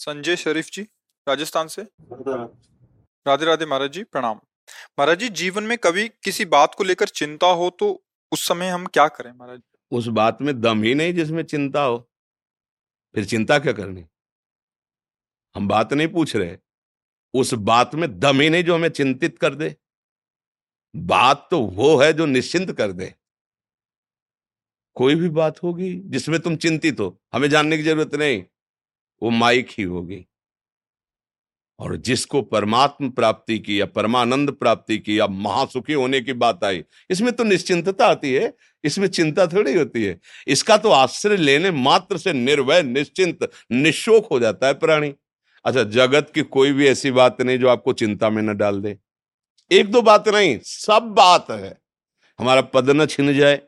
संजय शरीफ जी राजस्थान से। राधे राधे। महाराज जी प्रणाम। महाराज जी जीवन में कभी किसी बात को लेकर चिंता हो तो उस समय हम क्या करें महाराज? उस बात में दम ही नहीं जिसमें चिंता हो। फिर चिंता क्या करनी? हम बात नहीं पूछ रहे। उस बात में दम ही नहीं जो हमें चिंतित कर दे। बात तो वो है जो निश्चिंत कर दे। कोई भी बात होगी जिसमें तुम चिंतित हो हमें जानने की ज़रूरत नहीं। वो माइक ही होगी। और जिसको परमात्म प्राप्ति की या परमानंद प्राप्ति की या महासुखी होने की बात आई, इसमें तो निश्चिंतता आती है, इसमें चिंता थोड़ी होती है। इसका तो आश्रय लेने मात्र से निर्भय निश्चिंत, निशोक हो जाता है प्राणी। अच्छा जगत की कोई भी ऐसी बात नहीं जो आपको चिंता में न डाल दे। एक दो बात नहीं, सब बात है। हमारा पद न छिन जाए।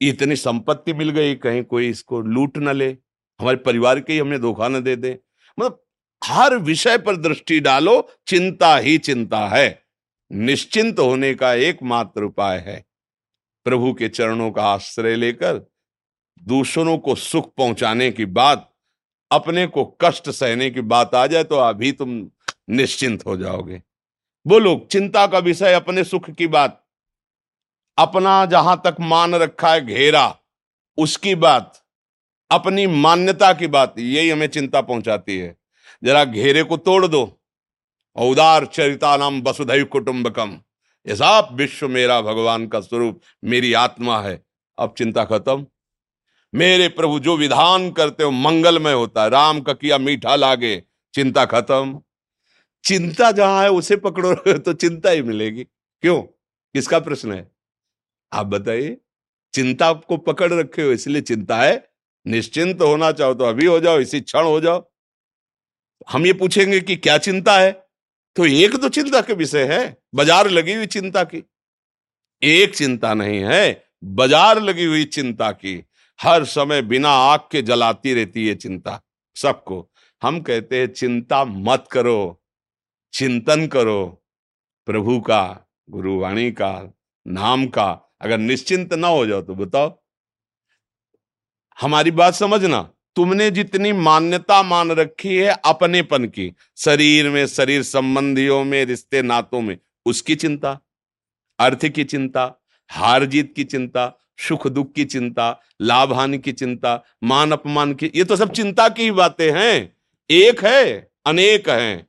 इतनी संपत्ति मिल गई, कहीं कोई इसको लूट न ले। हमारे परिवार के ही हमें धोखा न दे दे। मतलब हर विषय पर दृष्टि डालो, चिंता ही चिंता है। निश्चिंत होने का एकमात्र उपाय है। प्रभु के चरणों का आश्रय लेकर दूसरों को सुख पहुँचाने की बात, अपने को कष्ट सहने की बात आ जाए तो अभी तुम निश्चिंत हो जाओगे। बोलो चिंता का विषय, अपने सुख की बात। अपना जहाँ तक मान रखा है, घेरा। उसकी बात अपनी मान्यता की बात, यही हमें चिंता पहुंचाती है। जरा घेरे को तोड़ दो। औदार चरिता नाम वसुधैव कुटुंबकम। ऐसा विश्व मेरा भगवान का स्वरूप, मेरी आत्मा है। अब चिंता खत्म। मेरे प्रभु, जो विधान करते हो, मंगलमय होता है। राम का किया मीठा लागे, चिंता खत्म। चिंता जहाँ है, उसे पकड़ो तो चिंता ही मिलेगी। क्यों? किसका प्रश्न है? आप बताइए। चिंता को पकड़ रखे हो, इसलिए चिंता है। निश्चिंत होना चाहो तो अभी हो जाओ, इसी क्षण हो जाओ। हम ये पूछेंगे कि क्या चिंता है? तो एक तो चिंता के विषय है, बाज़ार लगी हुई चिंता की। एक चिंता नहीं है, बाज़ार लगी हुई चिंता की। हर समय बिना आग के जलाती रहती है चिंता। सबको, हम कहते हैं, चिंता मत करो, चिंतन करो। प्रभु का, गुरुवाणी का, नाम का, अगर निश्चिंत ना हो जाओ तो बताओ। हमारी बात समझना। तुमने जितनी मान्यता मान रखी है अपनेपन की, शरीर में, शरीर संबंधियों में, रिश्ते नातों में, उसकी चिंता, अर्थ की चिंता, हार जीत की चिंता, सुख दुख की चिंता, लाभ हानि की चिंता, मान अपमान की, ये तो सब चिंता की ही बातें हैं। एक है, अनेक हैं।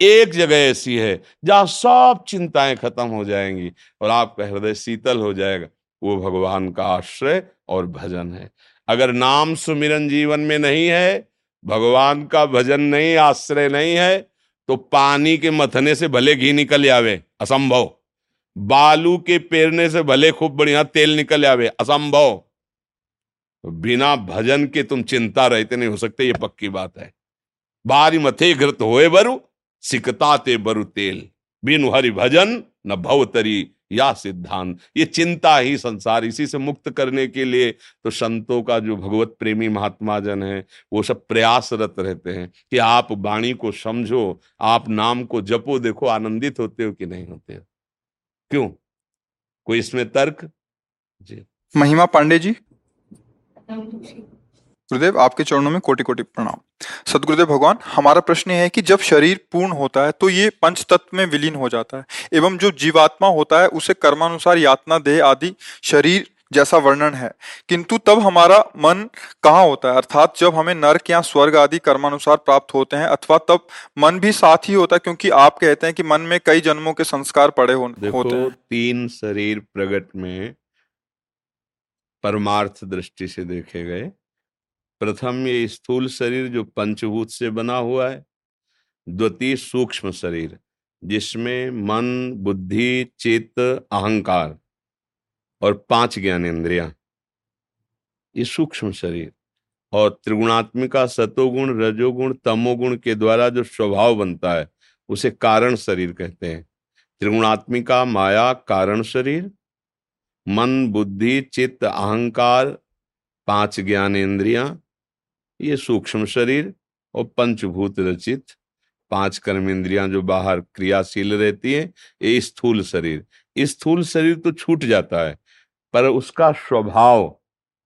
एक जगह ऐसी है जहाँ सब चिंताएँ खत्म हो जाएँगी और आपका हृदय शीतल हो जाएगा। वो भगवान का आश्रय और भजन है। अगर नाम सुमिरन जीवन में नहीं है, भगवान का भजन नहीं, आश्रय नहीं है तो पानी के मथने से भले घी निकल आवे, असंभव। बालू के पेरने से भले खूब बढ़िया तेल निकल आवे, असंभव। तो बिना भजन के तुम चिंता रहते नहीं, हो सकते ये पक्की बात है। बारी मथे घृत होए बरु सिकता ते बरु तेल। बिनु हरि भजन, न भव तरी या सिद्धांत ये चिंता ही संसार इसी से मुक्त करने के लिए तो संतों का जो भगवत प्रेमी महात्मा जन है वो सब प्रयासरत रहते हैं कि आप वाणी को समझो आप नाम को जपो देखो आनंदित होते हो कि नहीं होते हो। क्यों? कोई इसमें तर्क? जी। महिमा पांडे जी? गुरुदेव आपके चरणों में कोटि कोटि प्रणाम। सदगुरुदेव भगवान हमारा प्रश्न है कि जब शरीर पूर्ण होता है तो ये पंच तत्व में विलीन हो जाता है एवं जो जीवात्मा होता है उसे कर्मानुसार यातना देह आदि शरीर जैसा वर्णन है। किंतु तब हमारा मन कहाँ होता है? अर्थात जब हमें नर्क या स्वर्ग आदि कर्मानुसार प्राप्त होते हैं अथवा तब मन भी साथ ही होता है क्योंकि आप कहते हैं कि मन में कई जन्मों के संस्कार पड़े हो, देखो, होते हैं। तीन शरीर प्रगट में परमार्थ दृष्टि से देखे गए। प्रथम ये स्थूल शरीर जो पंचभूत से बना हुआ है, द्वितीय सूक्ष्म शरीर, जिसमें मन, बुद्धि, चित्त, अहंकार और पाँच ज्ञानेन्द्रिया। ये सूक्ष्म शरीर और त्रिगुणात्मिका सतोगुण, रजोगुण, तमोगुण के द्वारा जो स्वभाव बनता है, उसे कारण शरीर कहते हैं। त्रिगुणात्मिका माया, कारण शरीर, मन, बुद्धि, चित्त, अहंकार, पाँच ज्ञान ज्ञानेन्द्रिया ये सूक्ष्म शरीर और पंचभूत रचित पाँच कर्म इंद्रियाँ जो बाहर क्रियाशील रहती है, ये स्थूल शरीर। स्थूल शरीर तो छूट जाता है, पर उसका स्वभाव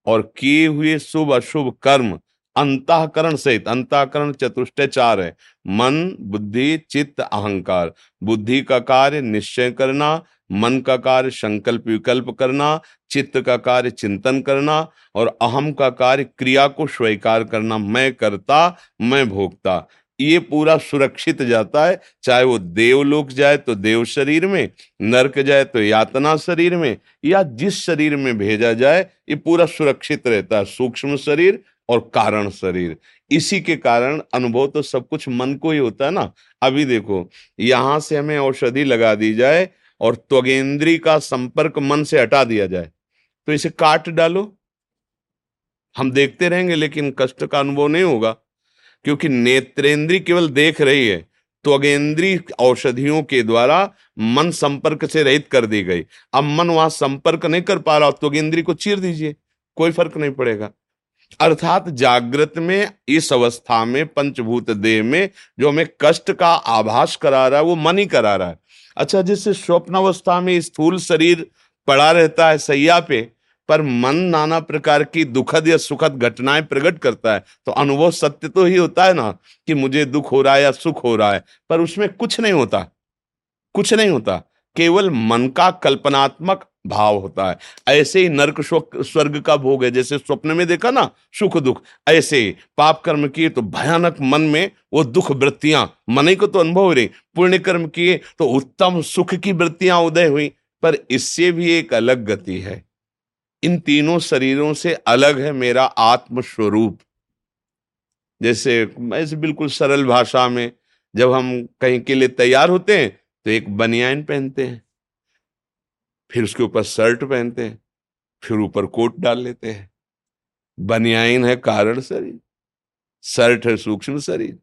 और किए हुए शुभ अशुभ कर्म अंतकरण सहित, अंतकरण चतुष्टय चार है। मन, बुद्धि, चित्त, अहंकार। बुद्धि का कार्य निश्चय करना, मन का कार्य संकल्प विकल्प करना, चित्त का कार्य चिंतन करना और अहम का कार्य क्रिया को स्वीकार करना, मैं करता, मैं भोगता। ये पूरा सुरक्षित जाता है। चाहे वो देवलोक जाए तो देव शरीर में, नरक जाए तो यातना शरीर में या जिस शरीर में भेजा जाए, ये पूरा सुरक्षित रहता है। सूक्ष्म शरीर और कारण शरीर। इसी के कारण अनुभव तो सब कुछ मन को ही होता है ना। अभी देखो, यहाँ से हमें औषधि लगा दी जाए और त्वगेंद्री का संपर्क मन से हटा दिया जाए। तो इसे काट डालो। हम देखते रहेंगे, लेकिन कष्ट का अनुभव नहीं होगा, क्योंकि नेत्रेंद्री केवल देख रही है। त्वगेंद्री औषधियों के द्वारा मन संपर्क से रहित कर दी गई। अब मन वहाँ संपर्क नहीं कर पा रहा त्वगेंद्री को चीर दीजिए। कोई फ़र्क नहीं पड़ेगा। अर्थात जागृत में, इस अवस्था में, पंचभूत देह में, जो हमें कष्ट का आभास करा रहा है, वो मन ही करा रहा है। अच्छा जिससे स्वप्न अवस्था में स्थूल शरीर पड़ा रहता है सैया पे, पर मन नाना प्रकार की दुखद या सुखद घटनाएँ प्रकट करता है तो अनुभव सत्य तो ही होता है ना, कि मुझे दुख हो रहा है या सुख हो रहा है, पर उसमें कुछ नहीं होता, कुछ नहीं होता, केवल मन का कल्पनात्मक भाव होता है। ऐसे ही नर्क स्वर्ग का भोग है। जैसे स्वप्न में देखा ना, सुख दुख, ऐसे ही पाप कर्म किए तो भयानक मन में वो दुख वृत्तियाँ, मन को तो अनुभव हो रही, पुण्य कर्म किए तो उत्तम सुख की वृत्तियाँ उदय हुई। पर इससे भी एक अलग गति है। इन तीनों शरीरों से अलग है मेरा आत्म स्वरूप जैसे ऐसे बिल्कुल सरल भाषा में जब हम कहीं के लिए तैयार होते हैं तो एक बनियान पहनते हैं। फिर उसके ऊपर शर्ट पहनते हैं, फिर ऊपर कोट डाल लेते हैं। बनियाइन है कारण शरीर, शर्ट है सूक्ष्म शरीर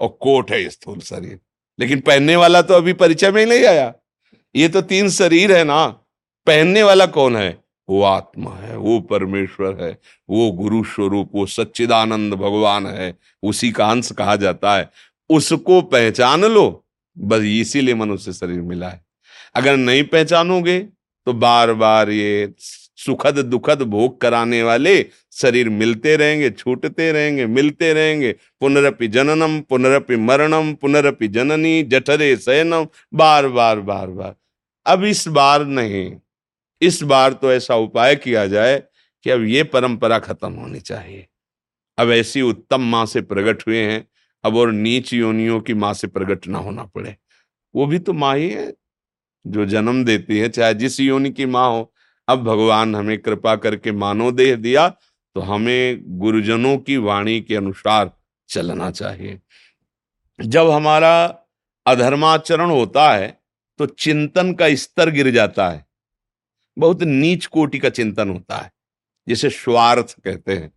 और कोट है स्थूल शरीर। लेकिन पहनने वाला तो अभी परिचय में ही नहीं आया। ये तो तीन शरीर है ना, पहनने वाला कौन है? वो आत्मा है, वो परमेश्वर है, वो गुरु स्वरूप, वो सच्चिदानंद भगवान है, उसी का अंश कहा जाता है। उसको पहचान लो, बस इसीलिए मनुष्य शरीर मिला है। अगर नहीं पहचानोगे तो बार बार ये सुखद दुखद भोग कराने वाले शरीर मिलते रहेंगे, छूटते रहेंगे, मिलते रहेंगे। पुनरपि जननम, पुनरपि मरणम, पुनरपि जननी, जठरे शयनम बार बार बार बार अब इस बार नहीं, इस बार तो ऐसा उपाय किया जाए कि अब ये परंपरा खत्म होनी चाहिए। अब ऐसी उत्तम माँ से प्रकट हुए हैं, अब और नीच योनियों की माँ से प्रकट ना होना पड़े। वो भी तो माँ ही है। जो जन्म देती है, चाहे जिस योनि की माँ हो, अब भगवान हमें कृपा करके मानव देह दिया तो हमें गुरुजनों की वाणी के अनुसार चलना चाहिए। जब हमारा अधर्माचरण होता है तो चिंतन का स्तर गिर जाता है। बहुत नीच कोटि का चिंतन होता है, जिसे स्वार्थ कहते हैं।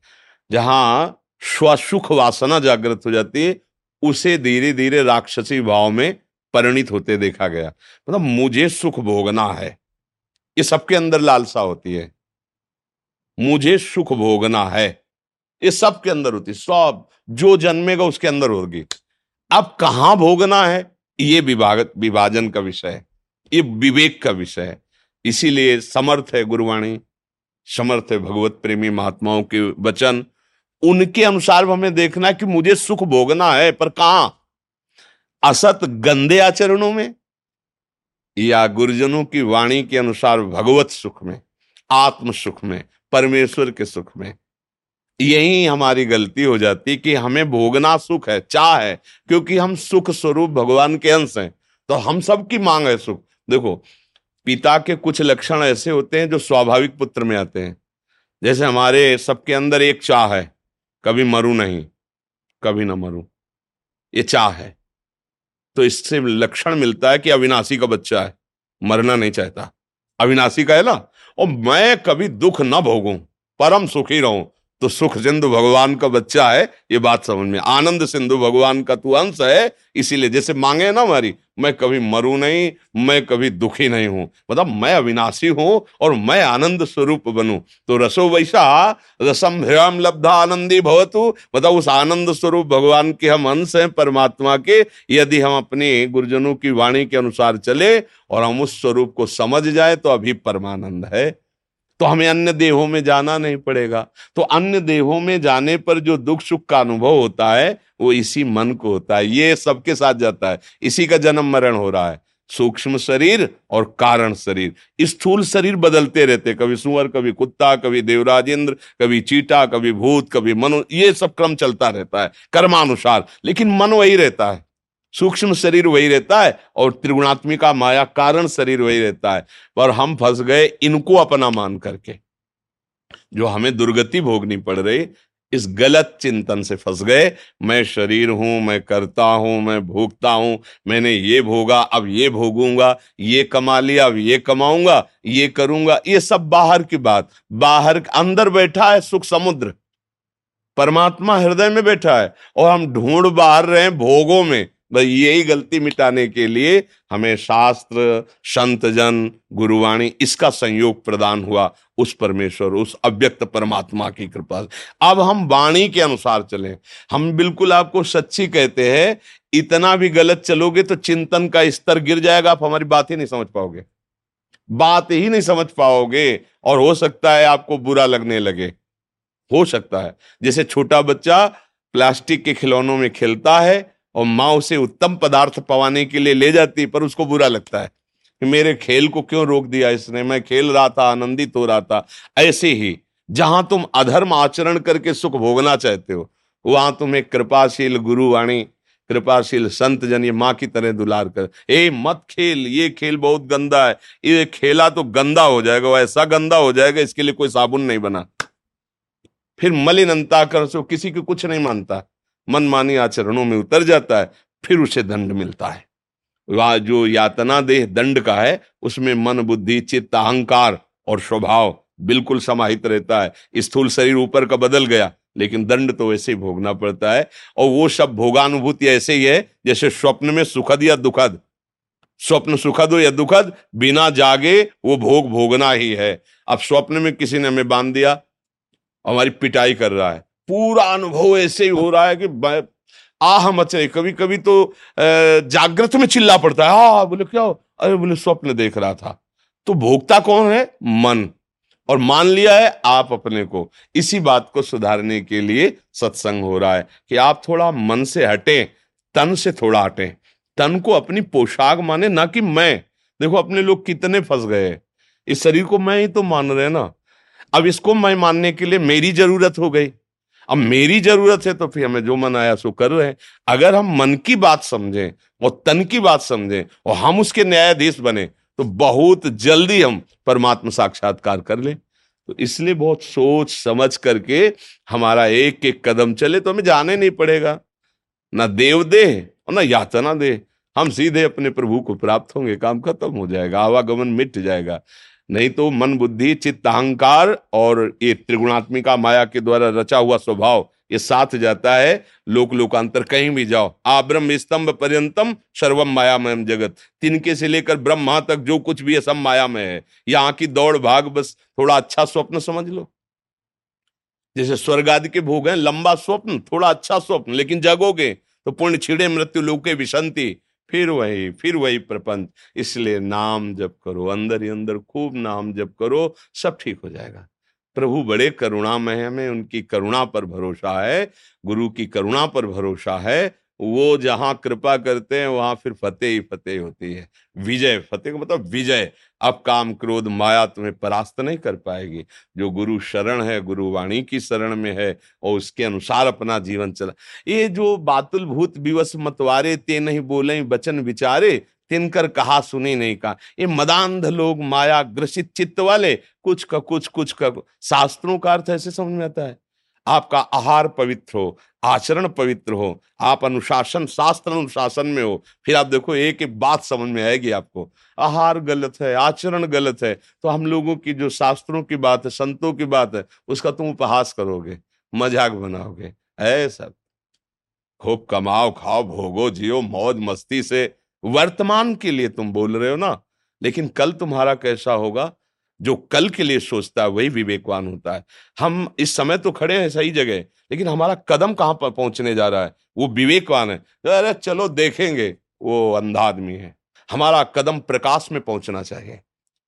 जहाँ स्वसुख वासना जागृत हो जाती है, उसे धीरे धीरे राक्षसी भाव में परिणित होते देखा गया। मतलब मुझे सुख भोगना है। ये सबके अंदर लालसा होती है। मुझे सुख भोगना है। ये सबके अंदर होती सब, जो जन्मेगा उसके अंदर होगी। अब कहाँ भोगना है? ये विभाग विभाजन का विषय है। ये विवेक का विषय है। इसीलिए समर्थ है गुरुवाणी। समर्थ है भगवत प्रेमी महात्माओं के वचन। उनके अनुसार हमें देखना है कि मुझे सुख भोगना है, पर कहाँ? असत गंदे आचरणों में या गुरुजनों की वाणी के अनुसार भगवत सुख में, आत्म सुख में, परमेश्वर के सुख में, यही हमारी गलती हो जाती कि हमें भोगना सुख है, चाह है, क्योंकि हम सुख स्वरूप भगवान के अंश हैं। तो हम सब की मांग है सुख। देखो, पिता के कुछ लक्षण ऐसे होते हैं जो स्वाभाविक पुत्र में आते हैं। जैसे हमारे सबके अंदर एक चाह है, कभी मरू नहीं, कभी ना मरू। ये चाह है। तो इससे लक्षण मिलता है कि अविनाशी का बच्चा है, मरना नहीं चाहता। अविनाशी का है ना, और मैं कभी दुख ना भोगूं, परम सुखी रहूँ। तो सुख सिंधु भगवान का बच्चा है, ये बात समझ में। आनंद सिंधु भगवान का तू अंश है, इसीलिए जैसे मांगे ना हमारी, मैं कभी मरू नहीं, मैं कभी दुखी नहीं हूँ। मतलब मैं अविनाशी हूँ और मैं आनंद स्वरूप बनूं। तो रसो वैसा रसम भ्रम लब्धा आनंदी भवतु। मतलब उस आनंद स्वरूप भगवान के हम अंश हैं परमात्मा के, यदि हम अपने गुरुजनों की वाणी के अनुसार चले और हम उस स्वरूप को समझ जाए तो अभी परमानंद है। तो हमें अन्य देहों में जाना नहीं पड़ेगा। तो अन्य देहों में जाने पर जो दुख सुख का अनुभव होता है, वो इसी मन को होता है। ये सबके साथ जाता है। इसी का जन्म मरण हो रहा है। सूक्ष्म शरीर और कारण शरीर। स्थूल शरीर बदलते रहते कभी सुअर, कभी कुत्ता, कभी देवराज इंद्र कभी चीटा कभी भूत, कभी मनु, ये सब क्रम चलता रहता है। कर्मानुसार। लेकिन मन वही रहता है। सूक्ष्म शरीर वही रहता है और त्रिगुणात्मिका माया कारण शरीर वही रहता है। पर हम फंस गए इनको अपना मान करके, जो हमें दुर्गति भोगनी पड़ रही, इस गलत चिंतन से फंस गए। मैं शरीर हूँ, मैं करता हूँ, मैं भोगता हूँ, मैंने ये भोगा, अब ये भोगूँगा, ये कमा लिया, अब ये कमाऊँगा, ये करूँगा, ये सब बाहर की बात। बाहर अंदर बैठा है सुख समुद्र, परमात्मा हृदय में बैठा है और हम ढूंढ बाहर रहे हैं भोगों में। यही गलती मिटाने के लिए हमें शास्त्र, संत जन, गुरुवाणी, इसका संयोग प्रदान हुआ उस परमेश्वर, उस अव्यक्त परमात्मा की कृपा अब हम वाणी के अनुसार चलें। हम बिल्कुल आपको सच्ची कहते हैं, इतना भी गलत चलोगे तो चिंतन का स्तर गिर जाएगा, आप हमारी बात ही नहीं समझ पाओगे। बात ही नहीं समझ पाओगे और हो सकता है आपको बुरा लगने लगे। हो सकता है। जैसे छोटा बच्चा प्लास्टिक के खिलौनों में खेलता है और माँ उसे उत्तम पदार्थ पवाने के लिए ले जाती पर उसको बुरा लगता है। कि मेरे खेल को क्यों रोक दिया इसने? मैं खेल रहा था, आनंदित हो रहा था। ऐसे ही, जहाँ तुम अधर्म आचरण करके सुख भोगना चाहते हो, वहाँ तुम्हें कृपाशील गुरुवाणी, कृपाशील संत जन ये माँ की तरह दुलार कर। ए, मत खेल, ये खेल बहुत गंदा है। ये खेला तो गंदा हो जाएगा वो ऐसा गंदा हो जाएगा, इसके लिए कोई साबुन नहीं बना। फिर मलिनता कर सो किसी को कुछ नहीं मानता। मनमानी आचरणों में उतर जाता है, फिर उसे दंड मिलता है। वह जो यातना देह दंड का है, उसमें मन, बुद्धि, चित्त, अहंकार और स्वभाव बिल्कुल समाहित रहता है। स्थूल शरीर ऊपर का बदल गया, लेकिन दंड तो वैसे ही भोगना पड़ता है। और वो सब भोगानुभूति ऐसे ही है, जैसे स्वप्न में सुखद या दुखद। स्वप्न सुखद हो या दुखद, बिना जागे वो भोग भोगना ही है। अब स्वप्न में किसी ने हमें बाँध दिया, हमारी पिटाई कर रहा है। पूरा अनुभव ऐसे ही हो रहा है कि आह मचे कभी कभी तो जागृत में चिल्ला पड़ता है। हा बोले, क्या अरे, बोले, स्वप्न देख रहा था। तो भोगता कौन है? मन। और मान लिया है आप अपने को। इसी बात को सुधारने के लिए सत्संग हो रहा है कि आप थोड़ा मन से हटें, तन से थोड़ा हटें। तन को अपनी पोशाक माने, ना कि मैं। देखो, अपने लोग कितने फंस गए इस शरीर को मैं ही तो मान रहे ना। अब इसको मैं मानने के लिए मेरी ज़रूरत हो गई। अब मेरी ज़रूरत है तो फिर हमें जो मन आया सो कर रहे हैं। अगर हम मन की बात समझें और तन की बात समझें और हम उसके न्यायाधीश बने तो बहुत जल्दी हम परमात्मा साक्षात्कार कर लें। तो इसलिए बहुत सोच समझ करके हमारा एक एक कदम चले तो हमें जाने नहीं पड़ेगा। ना देव दे और ना यातना दे हम सीधे अपने प्रभु को प्राप्त होंगे, काम खत्म हो जाएगा, आवागमन मिट जाएगा। नहीं तो मन बुद्धि, चित्त अहंकार और ये त्रिगुणात्मिका माया के द्वारा रचा हुआ स्वभाव, ये साथ जाता है। लोक लोकांतर कहीं भी जाओ, आ ब्रह्म स्तंभ पर्यंतम सर्वम मायामय जगत। तिनके से लेकर ब्रह्मा तक जो कुछ भी है सब माया में है। यहाँ की दौड़ भाग बस थोड़ा अच्छा स्वप्न समझ लो। जैसे स्वर्ग आदि के भोग हैं, लंबा स्वप्न, थोड़ा अच्छा स्वप्न, लेकिन जगोगे तो पुण्य छिड़े मृत्यु, लोके विशंति। फिर वही फिर वही प्रपंच। इसलिए नाम जप करो, अंदर ही अंदर खूब नाम जप करो, सब ठीक हो जाएगा। प्रभु बड़े करुणामय हमें उनकी करुणा पर भरोसा है, गुरु की करुणा पर भरोसा है वो जहाँ कृपा करते हैं, वहाँ फिर फतेह ही फतेह होती है। विजय, फतेह का मतलब विजय। अब काम क्रोध, माया तुम्हें परास्त नहीं कर पाएगी। जो गुरु शरण है, गुरु वाणी की शरण में है, और उसके अनुसार अपना जीवन चला। ये जो बातुल भूत विवश मतवारे, ते नहीं बोले, वचन विचारे, तिनकर कहा सुनी नहीं कहा। ये मदांध लोग माया ग्रसित चित्त वाले, कुछ का कुछ कुछ का शास्त्रों का अर्थ ऐसे समझ में आता है। आपका आहार पवित्र हो, आचरण पवित्र हो, आप अनुशासन, शास्त्र अनुशासन में हो, फिर आप देखो एक एक बात समझ में आएगी आपको। आहार गलत है, आचरण गलत है तो हम लोगों की जो शास्त्रों की बात है, संतों की बात है, उसका तुम उपहास करोगे, मज़ाक बनाओगे ऐसा खूब कमाओ, खाओ, भोगो, जियो, मौज, मस्ती से। वर्तमान के लिए तुम बोल रहे हो ना, लेकिन कल तुम्हारा कैसा होगा? जो कल के लिए सोचता है, वही विवेकवान होता है। हम इस समय तो खड़े हैं सही जगह, लेकिन हमारा कदम कहाँ पर पहुँचने जा रहा है? वो विवेकवान है। तो अरे चलो देखेंगे, वो अंधा आदमी है। हमारा कदम प्रकाश में पहुँचना चाहिए।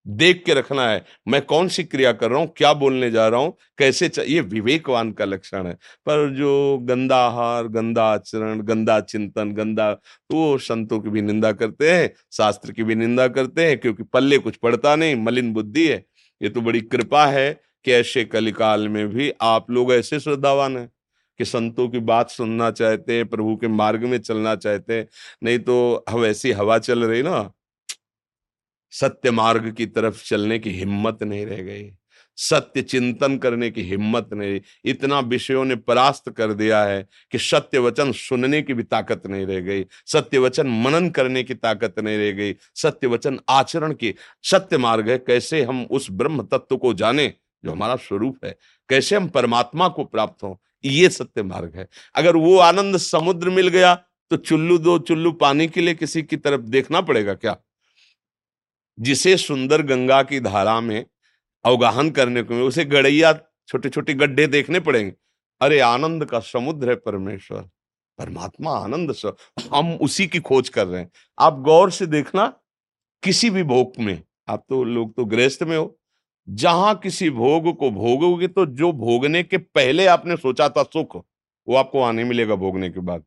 देख के रखना है, मैं कौन सी क्रिया कर रहा हूँ, क्या बोलने जा रहा हूँ, कैसे च... ये विवेकवान का लक्षण है। पर जो गंदा आहार, गंदा आचरण, गंदा चिंतन, गंदा तो वो संतों की भी निंदा करते हैं, शास्त्र की भी निंदा करते हैं, क्योंकि पल्ले कुछ पड़ता नहीं, मलिन बुद्धि है। ये तो बड़ी कृपा है कि ऐसे कलिकाल में भी आप लोग ऐसे श्रद्धावान हैं कि संतों की बात सुनना चाहते हैं, प्रभु के मार्ग में चलना चाहते हैं। नहीं तो हम ऐसी हवा चल रही ना सत्य मार्ग की तरफ़ चलने की हिम्मत नहीं रह गई। सत्य चिंतन करने की हिम्मत नहीं इतना विषयों ने परास्त कर दिया है कि सत्य वचन सुनने की भी ताकत नहीं रह गई। सत्य वचन मनन करने की ताकत नहीं रह गई। सत्य वचन आचरण की, सत्य मार्ग है। कैसे हम उस ब्रह्म तत्व को जाने जो हमारा स्वरूप है? कैसे हम परमात्मा को प्राप्त हो? ये सत्य मार्ग है। अगर वो आनंद समुद्र मिल गया तो चुल्लू दो, चुल्लू पानी के लिए किसी की तरफ़ देखना पड़ेगा क्या? जिसे सुंदर गंगा की धारा में अवगाहन करने को उसे गड़ैया छोटे छोटे गड्ढे देखने पड़ेंगे। अरे, आनंद का समुद्र है परमेश्वर। परमात्मा आनंद स, हम उसी की खोज कर रहे हैं। आप गौर से देखना, किसी भी भोग में, आप तो लोग तो गृहस्थ में हो, जहाँ किसी भोग को भोगोगे तो जो भोगने के पहले आपने सोचा था सुख, वो आपको आने मिलेगा भोगने के बाद।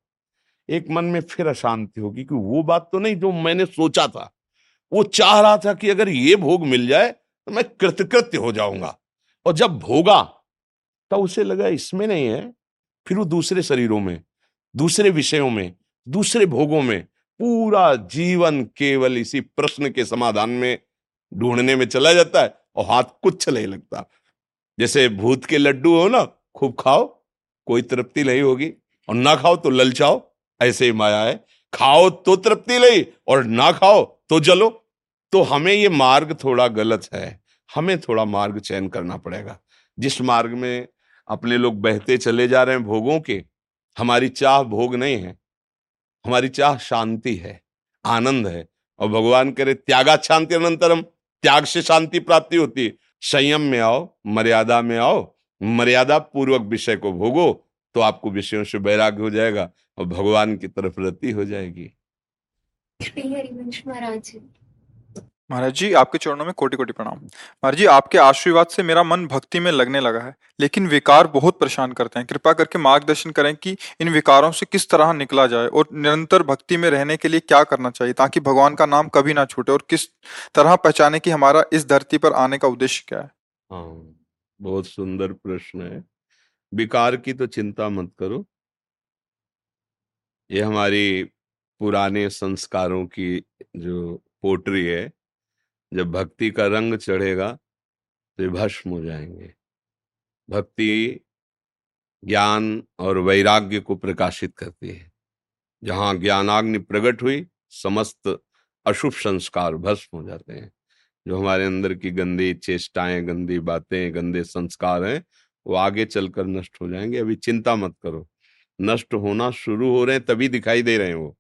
एक मन में फिर अशांति होगी कि वो बात तो नहीं जो मैंने सोचा था। वो चाह रहा था कि अगर ये भोग मिल जाए तो मैं कृतकृत्य हो जाऊँगा। और जब भोगा तो उसे लगा, इसमें नहीं है। फिर वो दूसरे शरीरों में, दूसरे विषयों में, दूसरे भोगों में, पूरा जीवन केवल इसी प्रश्न के समाधान में, ढूँढने में चला जाता है और हाथ कुछ नहीं लगता। जैसे भूत के लड्डू हो ना, खूब खाओ, कोई तृप्ति नहीं होगी। और ना खाओ तो ललचाओ, ऐसे ही माया है। खाओ तो तृप्ति नहीं, और ना खाओ तो जलो। तो हमें ये मार्ग थोड़ा गलत है। हमें थोड़ा मार्ग चयन करना पड़ेगा। जिस मार्ग में अपने लोग बहते चले जा रहे हैं भोगों के, हमारी चाह भोग नहीं है। हमारी चाह शांति है, आनंद है और भगवान करे त्यागा शांति अनंतरम, त्याग से शांति प्राप्ति होती है। संयम में आओ, मर्यादा में आओ, मर्यादा पूर्वक विषय को भोगो तो आपको विषयों से वैराग्य हो जाएगा और भगवान की तरफ़ रति हो जाएगी। महाराज महाराज जी, आपके चरणों में कोटि कोटि प्रणाम। महाराज जी, आपके आशीर्वाद से मेरा मन भक्ति में लगने लगा है, लेकिन विकार बहुत परेशान करते हैं। कृपा करके मार्गदर्शन करें कि इन विकारों से किस तरह निकला जाए और निरंतर भक्ति में रहने के लिए क्या करना चाहिए, ताकि भगवान का नाम कभी ना छूटे और किस तरह पहचाने की हमारा इस धरती पर आने का उद्देश्य क्या है? हाँ बहुत सुंदर प्रश्न है। विकार की तो चिंता मत करो। ये हमारी पुराने संस्कारों की जो पोटरी है जब भक्ति का रंग चढ़ेगा तो भस्म हो जाएँगे। भक्ति ज्ञान और वैराग्य को प्रकाशित करती है। जहाँ ज्ञानाग्नि प्रकट हुई, समस्त अशुभ संस्कार भस्म हो जाते हैं। जो हमारे अंदर की गंदी चेष्टाएँ, गंदी बातें, गंदे संस्कार हैं, वो आगे चलकर नष्ट हो जाएँगे। अभी चिंता मत करो। नष्ट होना शुरू हो रहे हैं, तभी दिखाई दे रहे हैं वो।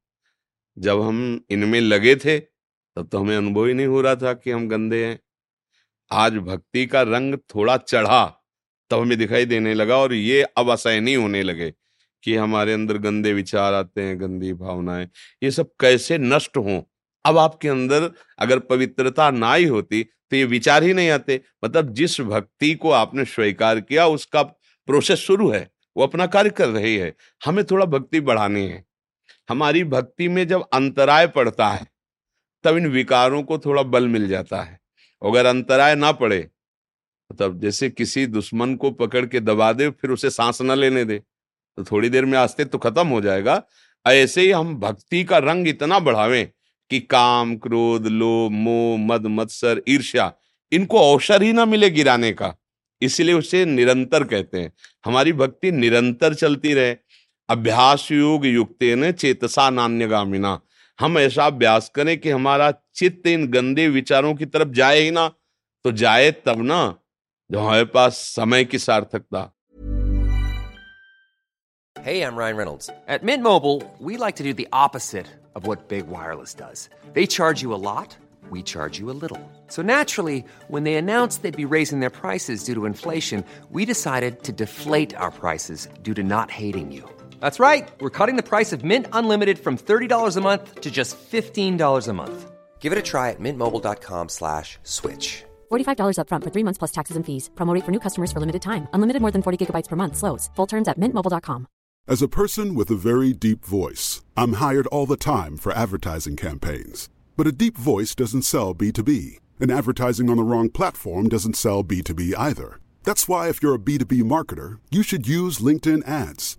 जब हम इनमें लगे थे तब तो हमें अनुभव ही नहीं हो रहा था कि हम गंदे हैं। आज भक्ति का रंग थोड़ा चढ़ा, तब हमें दिखाई देने लगा और ये अब असहनीय होने लगे कि हमारे अंदर गंदे विचार आते हैं, गंदी भावनाएँ, ये सब कैसे नष्ट हों? अब आपके अंदर अगर पवित्रता ना ही होती तो ये विचार ही नहीं आते। मतलब जिस भक्ति को आपने स्वीकार किया, उसका प्रोसेस शुरू है, वो अपना कार्य कर रही है। हमें थोड़ा भक्ति बढ़ानी है। हमारी भक्ति में जब अंतराय पड़ता है तब इन विकारों को थोड़ा बल मिल जाता है अगर अंतराय ना पड़े, तब जैसे किसी दुश्मन को पकड़ के दबा दे, फिर उसे सांस न लेने दे तो थोड़ी देर में आस्ते तो खत्म हो जाएगा। ऐसे ही हम भक्ति का रंग इतना बढ़ावें कि काम, क्रोध, लोभ, मोह, मद, मत्सर, ईर्ष्या, इनको अवसर ही ना मिले गिराने का। इसलिए उसे निरंतर कहते हैं। हमारी भक्ति निरंतर चलती रहे। अभ्यास योग युक्त चेतसा नान्यगामिना। हम ऐसा अभ्यास करें कि हमारा चित्त इन गंदे विचारों की तरफ़ जाए ही ना तो जाए तब ना जो हमारे पास समय की सार्थकता Hey, I'm Ryan Reynolds. At Mint Mobile, we like to do the opposite of what Big Wireless does. They charge you a lot, we charge you a little. So naturally, when they announced they'd be raising their prices due to inflation, we decided to deflate our prices due to not hating you. That's right. We're cutting the price of Mint Unlimited from $30 a month to just $15 a month. Give it a try at mintmobile.com slash switch. $45 upfront for three months plus taxes and fees. Promo rate for new customers for limited time. Unlimited more than 40 gigabytes per month. Slows. Full terms at mintmobile.com. As a person with a very deep voice, I'm hired all the time for advertising campaigns. But a deep voice doesn't sell B2B, and advertising on the wrong platform doesn't sell B2B either. That's why if you're a B2B marketer, you should use LinkedIn ads.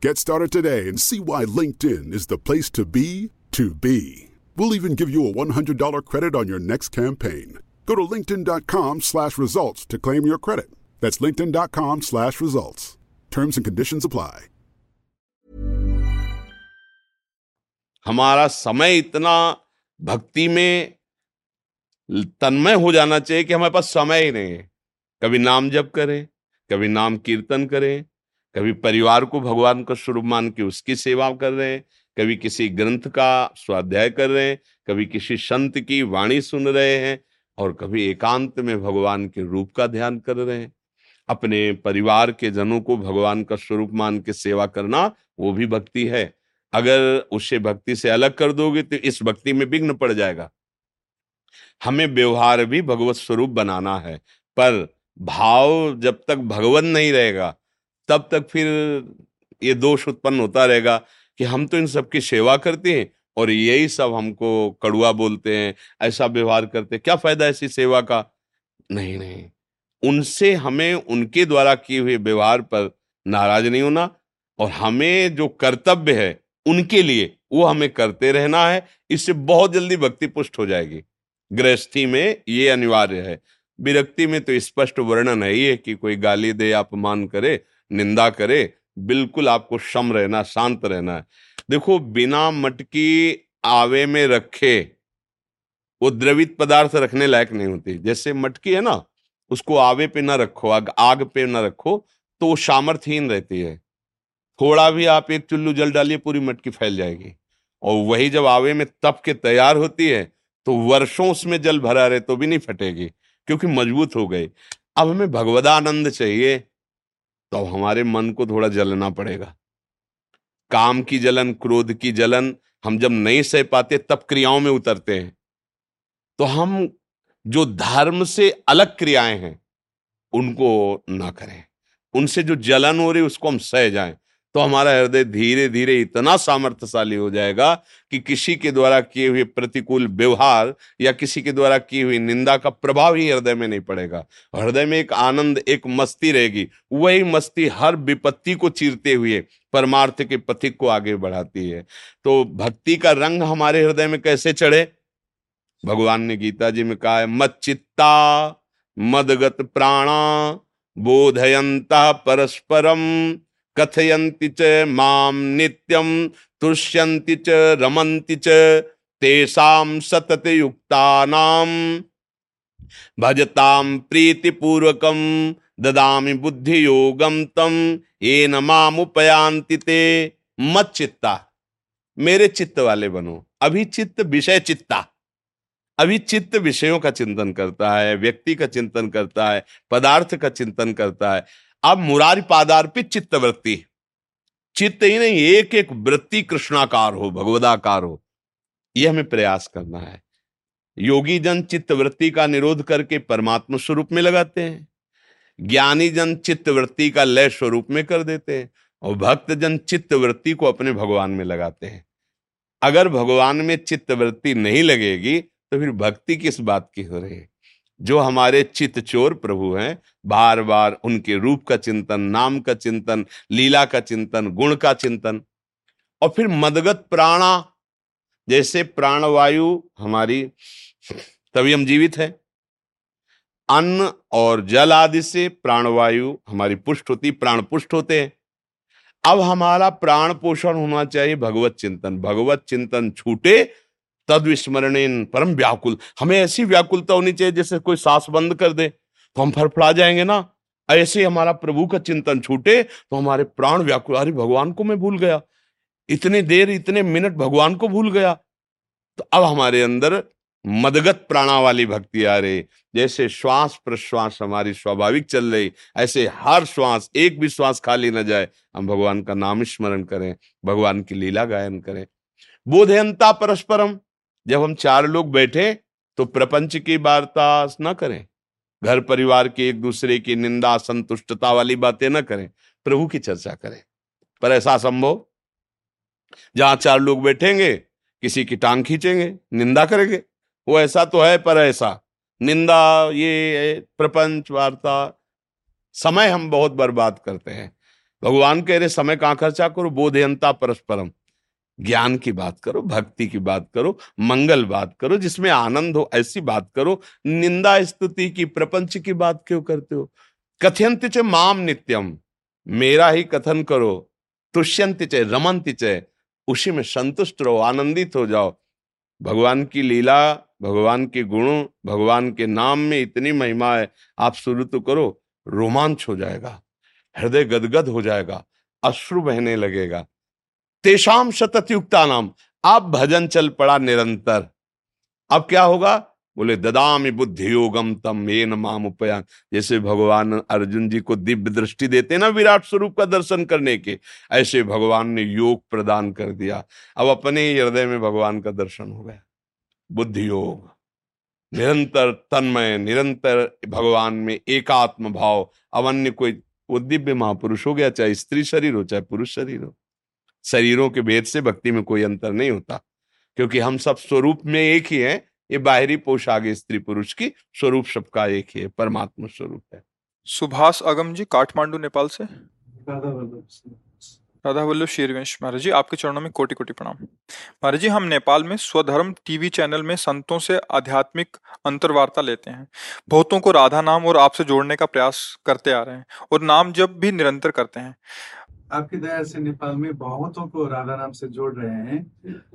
Get started today and see why LinkedIn is the place to be to be. We'll even give you a $100 credit on your next campaign. Go to linkedin.com slash results to claim your credit. That's linkedin.com slash results. Terms and conditions apply. हमारा समय इतना भक्ति में तन्मय हो जाना चाहिए कि हमारे पास समय ही नहीं है कभी नाम जप करें कभी नाम कीर्तन करें कभी परिवार को भगवान का स्वरूप मान के उसकी सेवा कर रहे हैं, कभी किसी ग्रंथ का स्वाध्याय कर रहे हैं, कभी किसी संत की वाणी सुन रहे हैं और कभी एकांत में भगवान के रूप का ध्यान कर रहे हैं। अपने परिवार के जनों को भगवान का स्वरूप मान के सेवा करना वो भी भक्ति है। अगर उसे भक्ति से अलग कर दोगे तो इस भक्ति में विघ्न पड़ जाएगा। हमें व्यवहार भी भगवत स्वरूप बनाना है, पर भाव जब तक भगवत नहीं रहेगा तब तक फिर ये दोष उत्पन्न होता रहेगा कि हम तो इन सबकी सेवा करते हैं और यही सब हमको कड़ुआ बोलते हैं, ऐसा व्यवहार करते हैं। क्या फ़ायदा ऐसी सेवा का? नहीं नहीं। उनसे हमें उनके द्वारा किए हुए व्यवहार पर नाराज़ नहीं होना और हमें जो कर्तव्य है उनके लिए वो हमें करते रहना है। इससे बहुत जल्दी भक्ति पुष्ट हो जाएगी। गृहस्थी में ये अनिवार्य है। विरक्ति में तो स्पष्ट वर्णन है ही है कि कोई गाली दे, अपमान करे निंदा करे, बिल्कुल आपको शम रहना, शांत रहना है। देखो, बिना मटकी आवे में रखे, वो द्रवित पदार्थ रखने लायक नहीं होती। जैसे मटकी है ना, उसको आवे पे ना रखो, आग आग पे ना रखो तो वो सामर्थ्यहीन रहती है। थोड़ा भी आप एक चुल्लू जल डालिए, पूरी मटकी फैल जाएगी। और वही जब आवे में तप के तैयार होती है तो वर्षों उसमें जल भरा रहे तो भी नहीं फटेगी, क्योंकि मज़बूत हो गई। अब हमें भगवदानंद चाहिए। तो अब हमारे मन को थोड़ा जलना पड़ेगा। काम की जलन, क्रोध की जलन, हम जब नहीं सह पाते, तब क्रियाओं में उतरते हैं। तो हम जो धर्म से अलग क्रियाएँ हैं, उनको ना करें। उनसे जो जलन हो रही उसको हम सह जाएँ। तो हमारा हृदय धीरे धीरे इतना सामर्थ्यशाली हो जाएगा कि किसी के द्वारा किए हुए प्रतिकूल व्यवहार या किसी के द्वारा की हुई निंदा का प्रभाव ही हृदय में नहीं पड़ेगा। हृदय में एक आनंद, एक मस्ती रहेगी। वही मस्ती हर विपत्ति को चीरते हुए, परमार्थ के पथिक को आगे बढ़ाती है। तो भक्ति का रंग हमारे हृदय में कैसे चढ़े? भगवान ने गीता जी में कहा है, मत चित्ता, मदगत प्राणा बोधयंता परस्परम कथयन्ति च माम नित्यम तुष्यन्ति च, रमन्ति च तेषाम सतत युक्तानाम भजताम प्रीति पूर्वकम ददामी बुद्धि योगम तम ये नमामुपयांति ते। मत चित्ता मेरे चित्त वाले बनो अभी चित्त विषय चित्ता। अभी चित्त विषयों का चिंतन करता है, व्यक्ति का चिंतन करता है, पदार्थ का चिंतन करता है। अब मुरारी पादार्पित चित्त वृत्ति चित्त ही नहीं, एक एक वृत्ति कृष्णाकार हो, भगवदाकार हो। यह हमें प्रयास करना है। योगी जन चित्त वृत्ति का निरोध करके परमात्मा स्वरूप में लगाते हैं। ज्ञानी जन चित्त वृत्ति का लय स्वरूप में कर देते हैं और भक्त जन चित्त वृत्ति को अपने भगवान में लगाते हैं। अगर भगवान में चित्त वृत्ति नहीं लगेगी तो फिर भक्ति किस बात की हो रही है? जो हमारे चित्त चोर प्रभु हैं बार बार उनके रूप का चिंतन, नाम का चिंतन, लीला का चिंतन, गुण का चिंतन। और फिर मदगत प्राणा, जैसे प्राणवायु हमारी तभी हम जीवित है। अन्न और जल आदि से प्राणवायु हमारी पुष्ट होती, प्राण पुष्ट होते हैं। अब हमारा प्राण पोषण होना चाहिए, भगवत चिंतन। भगवत चिंतन छूटे तद विस्मरण परम व्याकुल। हमें ऐसी व्याकुलता होनी चाहिए जैसे कोई सांस बंद कर दे तो हम फड़फड़ा जाएँगे ना? ऐसे हमारा प्रभु का चिंतन छूटे तो हमारे प्राण व्याकुल। अरे, भगवान को मैं भूल गया। इतनी देर, इतने मिनट भगवान को भूल गया। तो अब हमारे अंदर मदगत प्राणा वाली भक्ति आ रही। जैसे श्वास प्रश्वास हमारी स्वाभाविक चल रही, ऐसे हर श्वास, एक भी श्वास खाली न जाए। हम भगवान का नाम स्मरण करें, भगवान की लीला गायन करें। बोधयंता परस्परम। जब हम चार लोग बैठे तो प्रपंच की वार्ता न करें। घर परिवार के एक दूसरे की निंदा, संतुष्टता वाली बातें न करें। प्रभु की चर्चा करें। पर ऐसा संभव? जहाँ चार लोग बैठेंगे, किसी की टांग खींचेंगे, निंदा करेंगे। वो ऐसा तो है पर ऐसा। निंदा, ये प्रपंच, वार्ता, समय हम बहुत बर्बाद करते हैं। भगवान कह रहे समय कहाँ खर्चा करो? बोधयंता परस्परम। ज्ञान की बात करो, भक्ति की बात करो, मंगल बात करो, जिसमें आनंद हो, ऐसी बात करो, निंदा स्तुति की, प्रपंच की बात क्यों करते हो? कथयंत च माम नित्यम, मेरा ही कथन करो तुष्यंत च रमंत च, उसी में संतुष्ट रहो, आनंदित हो जाओ। भगवान की लीला, भगवान के गुणों, भगवान के नाम में इतनी महिमा है, आप शुरू तो करो, रोमांच हो जाएगा, हृदय गदगद हो जाएगा, अश्रु बहने लगेगा। तेषाम शतयुक्ता नाम अब भजन चल पड़ा निरंतर। अब क्या होगा? बोले, ददामी बुद्धि योगम तम ये नाम उपयान। जैसे भगवान अर्जुन जी को दिव्य दृष्टि देते ना विराट स्वरूप का दर्शन करने के, ऐसे भगवान ने योग प्रदान कर दिया। अब अपने हृदय में भगवान का दर्शन हो गया। बुद्धि योग निरंतर तन्मय, निरंतर भगवान में एकात्म भाव। अब अन्य कोई, वो दिव्य महापुरुष हो गया, चाहे स्त्री शरीर हो, चाहे पुरुष शरीर हो। शरीरों के भेद से भक्ति में कोई अंतर नहीं होता क्योंकि हम सब स्वरूप में एक ही हैं ये बाहरी पोशाक स्त्री पुरुष की स्वरूप सबका एक ही है परमात्मा स्वरूप है। सुभाष अगम जी काठमांडू नेपाल से? राधा वल्लभ शेरवंश महाराज जी आपके चरणों में कोटि कोटि प्रणाम। महाराज जी हम नेपाल में स्वधर्म टीवी चैनल में संतों से आध्यात्मिक अंतरवार्ता लेते हैं। बहुतों को राधा नाम और आपसे जोड़ने का प्रयास करते आ रहे हैं और नाम जब भी निरंतर करते हैं। आपकी दया से नेपाल में बहुतों को राधा नाम से जोड़ रहे हैं।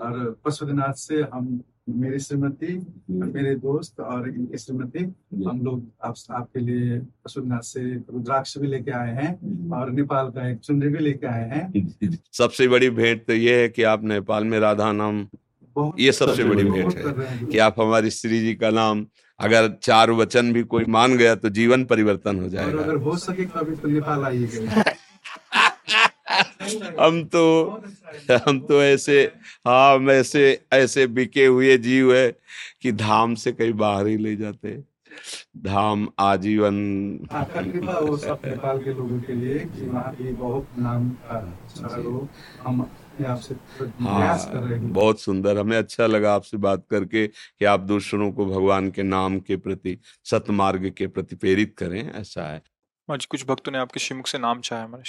और पशुपतिनाथ से हम मेरी श्रीमती मेरे दोस्त और इनकी श्रीमती हम लोग आप, आपके लिए पशुपतिनाथ से रुद्राक्ष भी लेके आए हैं और नेपाल का एक चुनरी भी लेके आए हैं। सबसे बड़ी भेंट तो ये है कि आप नेपाल में राधा नाम ये सबसे बड़ी भेंट है। कि आप हमारी श्री जी का नाम अगर चार वचन भी कोई मान गया तो जीवन परिवर्तन हो जाएगा। अगर हो सके तो अभी तो नेपाल आइएगा। हम तो हम तो ऐसे हाँ हम ऐसे ऐसे बिके हुए जीव है कि धाम से कहीं बाहर ही ले जाते धाम आजीवन। वो सब नेपाल के लोगों के लिए कि वहाँ की बहुत नाम हम हाँ। बहुत सुंदर। हमें अच्छा लगा आपसे बात करके कि आप दूसरों को भगवान के नाम के प्रति सतमार्ग के प्रति प्रेरित करें ऐसा है। कुछ भक्तों ने आपके श्रीमुख से नाम चाहे हमारे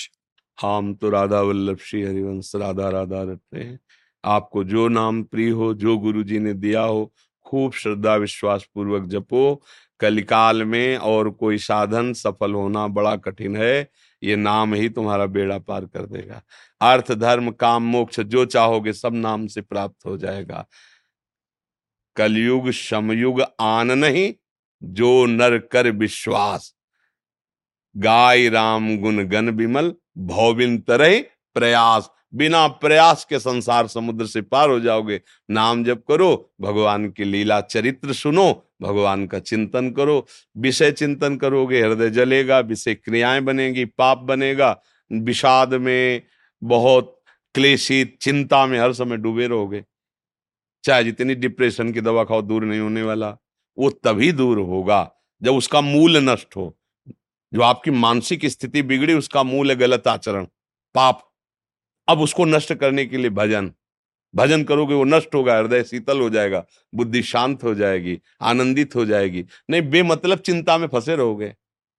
हम तो राधा वल्लभ श्री हरिवंश, राधा राधा रटते हैं। आपको जो नाम प्रिय हो, जो गुरु जी ने दिया हो, खूब श्रद्धा विश्वास पूर्वक जपो। कलिकाल में और कोई साधन सफल होना बड़ा कठिन है। ये नाम ही तुम्हारा बेड़ा पार कर देगा। अर्थ, धर्म, काम, मोक्ष, जो चाहोगे सब नाम से प्राप्त हो जाएगा। कलयुग समयुग आन नहीं, जो नर कर विश्वास। गाय, राम, गुण, गण, विमल भौबिन तरह प्रयास, बिना प्रयास के संसार समुद्र से पार हो जाओगे। नाम जप करो, भगवान की लीला चरित्र सुनो, भगवान का चिंतन करो। विषय चिंतन करोगे, हृदय जलेगा, विषय क्रियाएँ बनेगी, पाप बनेगा। विषाद में बहुत क्लेशित, चिंता में हर समय डूबे रहोगे। चाहे जितनी डिप्रेशन की दवा खाओ, दूर नहीं होने वाला, वो तभी दूर होगा जब उसका मूल नष्ट हो। जो आपकी मानसिक स्थिति बिगड़ी, उसका मूल है गलत आचरण। पाप। अब उसको नष्ट करने के लिए भजन। भजन करोगे, वो नष्ट होगा, हृदय शीतल हो जाएगा, बुद्धि शांत हो जाएगी, आनंदित हो जाएगी। नहीं, बेमतलब चिंता में फंसे रहोगे।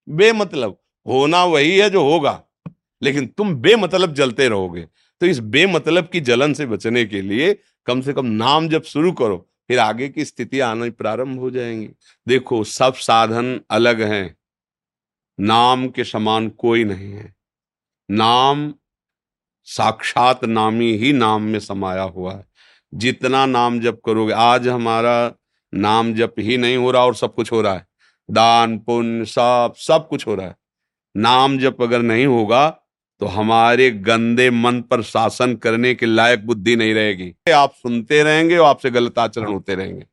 बेमतलब। होना वही है जो होगा, लेकिन तुम बेमतलब जलते रहोगे। तो इस बेमतलब की जलन से बचने के लिए कम से कम नाम जब शुरू करो, फिर आगे की स्थिति आना प्रारंभ हो जाएँगी। देखो, सब साधन अलग हैं। नाम के समान कोई नहीं है। नाम साक्षात नामी ही नाम में समाया हुआ है। जितना नाम जप करोगे, आज हमारा नाम जप ही नहीं हो रहा और सब कुछ हो रहा है। दान, पुण्य सब सब कुछ हो रहा है। नाम जप अगर नहीं होगा तो हमारे गंदे मन पर शासन करने के लायक बुद्धि नहीं रहेगी। आप सुनते रहेंगे और आपसे गलत आचरण होते रहेंगे।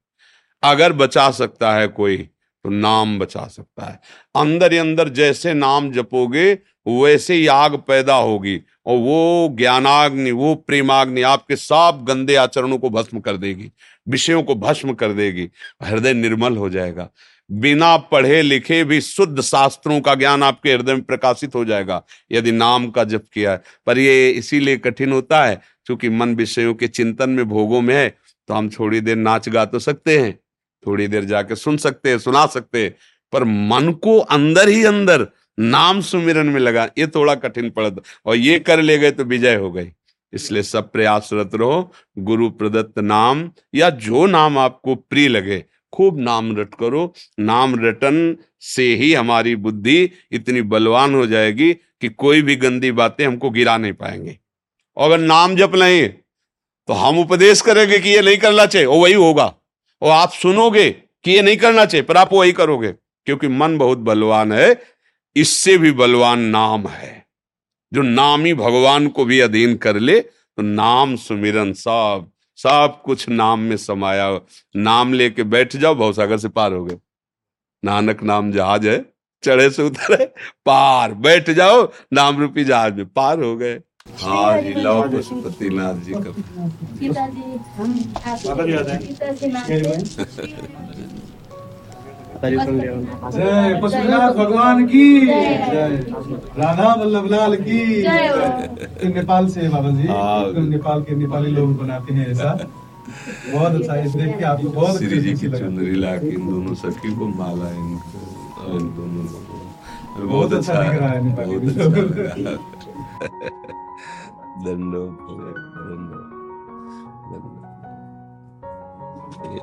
अगर बचा सकता है कोई तो नाम बचा सकता है। अंदर ही अंदर जैसे नाम जपोगे, वैसे ही आग पैदा होगी। और वो ज्ञानाग्नि, वो प्रेमाग्नि आपके सब गंदे आचरणों को भस्म कर देगी, विषयों को भस्म कर देगी, हृदय निर्मल हो जाएगा। बिना पढ़े लिखे भी शुद्ध शास्त्रों का ज्ञान आपके हृदय में प्रकाशित हो जाएगा, यदि नाम का जप किया है। पर ये इसीलिए कठिन होता है, क्योंकि मन विषयों के चिंतन में भोगों में है तो हम थोड़ी देर नाच गा तो सकते हैं। थोड़ी देर जाके सुन सकते हैं, सुना सकते हैं, पर मन को अंदर ही अंदर नाम सुमिरन में लगा, ये थोड़ा कठिन पड़ता और ये कर ले गए तो विजय हो गई इसलिए सब प्रयासरत रहो, गुरु प्रदत्त नाम, या जो नाम आपको प्रिय लगे, खूब नाम रट करो। नाम रटन से ही हमारी बुद्धि इतनी बलवान हो जाएगी कि कोई भी गंदी बातें हमको गिरा नहीं पाएँगे। और अगर नाम जप लेंगे तो हम उपदेश करेंगे कि ये नहीं करना चाहिए वो वही होगा। और आप सुनोगे कि ये नहीं करना चाहिए, पर आप वही करोगे, क्योंकि मन बहुत बलवान है, इससे भी बलवान नाम है। जो नाम ही भगवान को भी अधीन कर ले तो नाम सुमिरन सब सब कुछ नाम में समाया नाम लेके बैठ जाओ, भवसागर से पार हो गए। नानक नाम जहाज़ है, चढ़े से उतरे पार, बैठ जाओ, नाम रूपी जहाज़ में पार हो गए। हाँ जी लो पशुपतिनाथ जी का। जय पशुपतिनाथ भगवान की। जय। राधा वल्लभ लाल की। जय नेपाल से बाबा जी। हाँ। तो नेपाल के नेपाली लोग बनाते हैं ऐसा। बहुत अच्छा है देख के आपको बहुत श्री जी की लगा। चुनरी ला के इन दोनों सखी को माला इनको और इन दोनों लोगों को। बहुत अच्छा दिख रहा है नेपाली बहुत अच्छा लोग। लगा दंडोत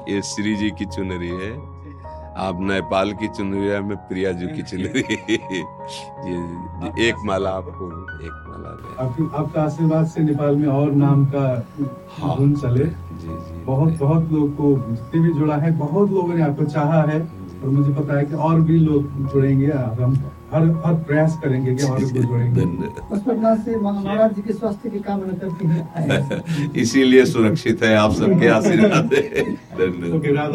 ये श्री जी की चुनरी है। आप नेपाल की चुनरी है मैं प्रिया जी की चुनरी ये, ये एक माला आपको एक माला आपका आशीर्वाद से नेपाल में और नाम का हाँ। चले। जी जी। बहुत बहुत लोग को जितने भी जुड़ा है बहुत लोगों ने आपको चाहा है। और मुझे पता है कि और भी लोग जुड़ेंगे और हम हर हर प्रयास करेंगे कि और भी जोड़ेंगे। धन्य- पशुपतिनाथ से महाराज जी के स्वास्थ्य की कामना करते हैं। इसीलिए सुरक्षित है आप सबके आशीर्वाद है। धन्यवाद